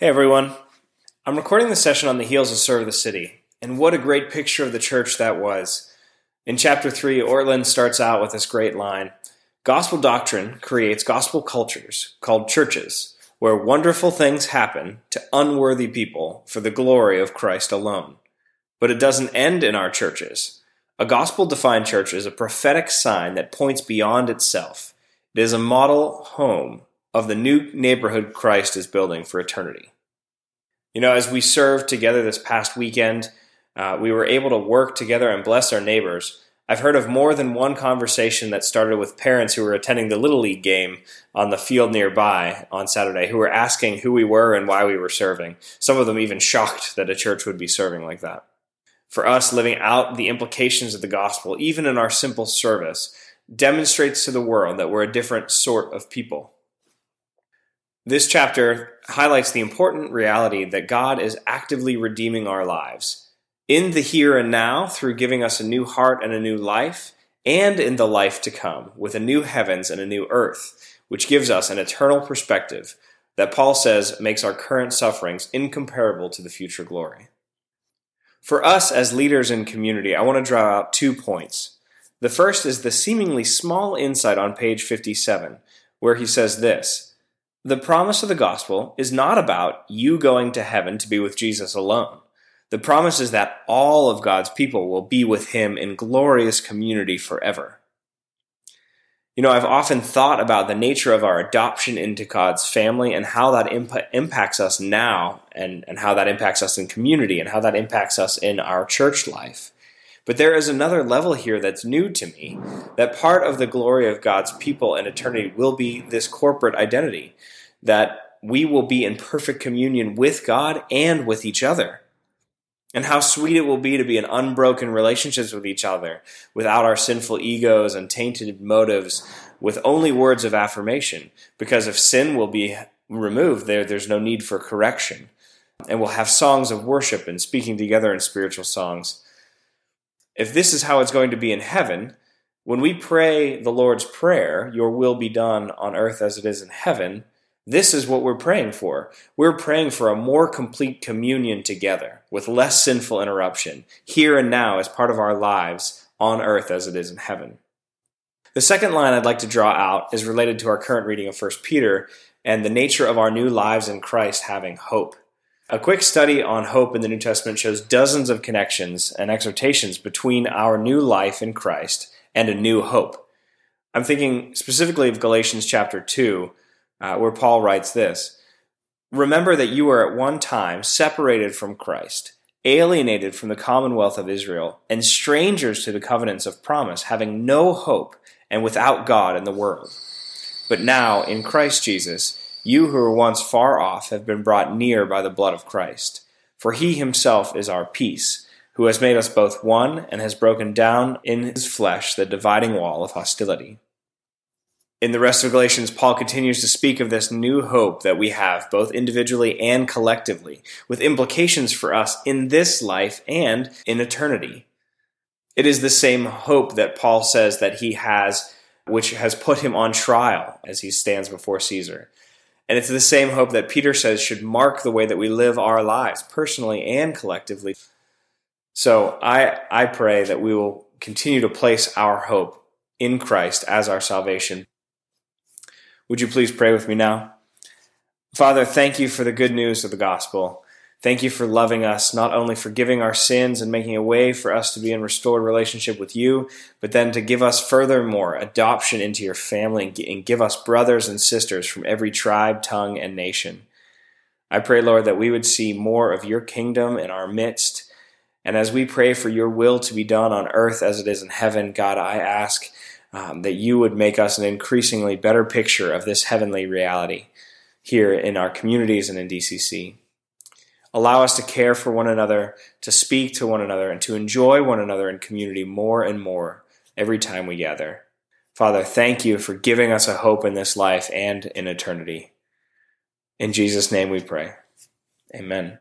Hey everyone. I'm recording this session on the heels of Serve the City, and what a great picture of the church that was. In chapter 3, Ortlund starts out with this great line Gospel doctrine creates gospel cultures called churches, where wonderful things happen to unworthy people for the glory of Christ alone. But it doesn't end in our churches. A gospel defined church is a prophetic sign that points beyond itself. It is a model home of the new neighborhood Christ is building for eternity. You know, as we served together this past weekend, uh, we were able to work together and bless our neighbors. I've heard of more than one conversation that started with parents who were attending the Little League game on the field nearby on Saturday who were asking who we were and why we were serving. Some of them even shocked that a church would be serving like that. For us, living out the implications of the gospel, even in our simple service, demonstrates to the world that we're a different sort of people. This chapter highlights the important reality that God is actively redeeming our lives in the here and now through giving us a new heart and a new life, and in the life to come with a new heavens and a new earth, which gives us an eternal perspective that Paul says makes our current sufferings incomparable to the future glory. For us as leaders in community, I want to draw out two points. The first is the seemingly small insight on page 57, where he says this the promise of the gospel is not about you going to heaven to be with Jesus alone. The promise is that all of God's people will be with him in glorious community forever. You know, I've often thought about the nature of our adoption into God's family and how that imp- impacts us now and, and how that impacts us in community and how that impacts us in our church life. But there is another level here that's new to me that part of the glory of God's people in eternity will be this corporate identity, that we will be in perfect communion with God and with each other. And how sweet it will be to be in unbroken relationships with each other without our sinful egos and tainted motives, with only words of affirmation. Because if sin will be removed, there, there's no need for correction. And we'll have songs of worship and speaking together in spiritual songs if this is how it's going to be in heaven, when we pray the Lord's Prayer, Your will be done on earth as it is in heaven, this is what we're praying for. We're praying for a more complete communion together with less sinful interruption, here and now as part of our lives on earth as it is in heaven. The second line I'd like to draw out is related to our current reading of 1 Peter and the nature of our new lives in Christ having hope. A quick study on hope in the New Testament shows dozens of connections and exhortations between our new life in Christ and a new hope. I'm thinking specifically of Galatians chapter 2, uh, where Paul writes this Remember that you were at one time separated from Christ, alienated from the commonwealth of Israel, and strangers to the covenants of promise, having no hope and without God in the world. But now, in Christ Jesus, you who were once far off have been brought near by the blood of Christ. For he himself is our peace, who has made us both one and has broken down in his flesh the dividing wall of hostility. In the rest of Galatians, Paul continues to speak of this new hope that we have, both individually and collectively, with implications for us in this life and in eternity. It is the same hope that Paul says that he has, which has put him on trial as he stands before Caesar. And it's the same hope that Peter says should mark the way that we live our lives, personally and collectively. So I, I pray that we will continue to place our hope in Christ as our salvation. Would you please pray with me now? Father, thank you for the good news of the gospel. Thank you for loving us, not only forgiving our sins and making a way for us to be in restored relationship with you, but then to give us furthermore adoption into your family and give us brothers and sisters from every tribe, tongue, and nation. I pray, Lord, that we would see more of your kingdom in our midst. And as we pray for your will to be done on earth as it is in heaven, God, I ask um, that you would make us an increasingly better picture of this heavenly reality here in our communities and in DCC. Allow us to care for one another, to speak to one another, and to enjoy one another in community more and more every time we gather. Father, thank you for giving us a hope in this life and in eternity. In Jesus' name we pray. Amen.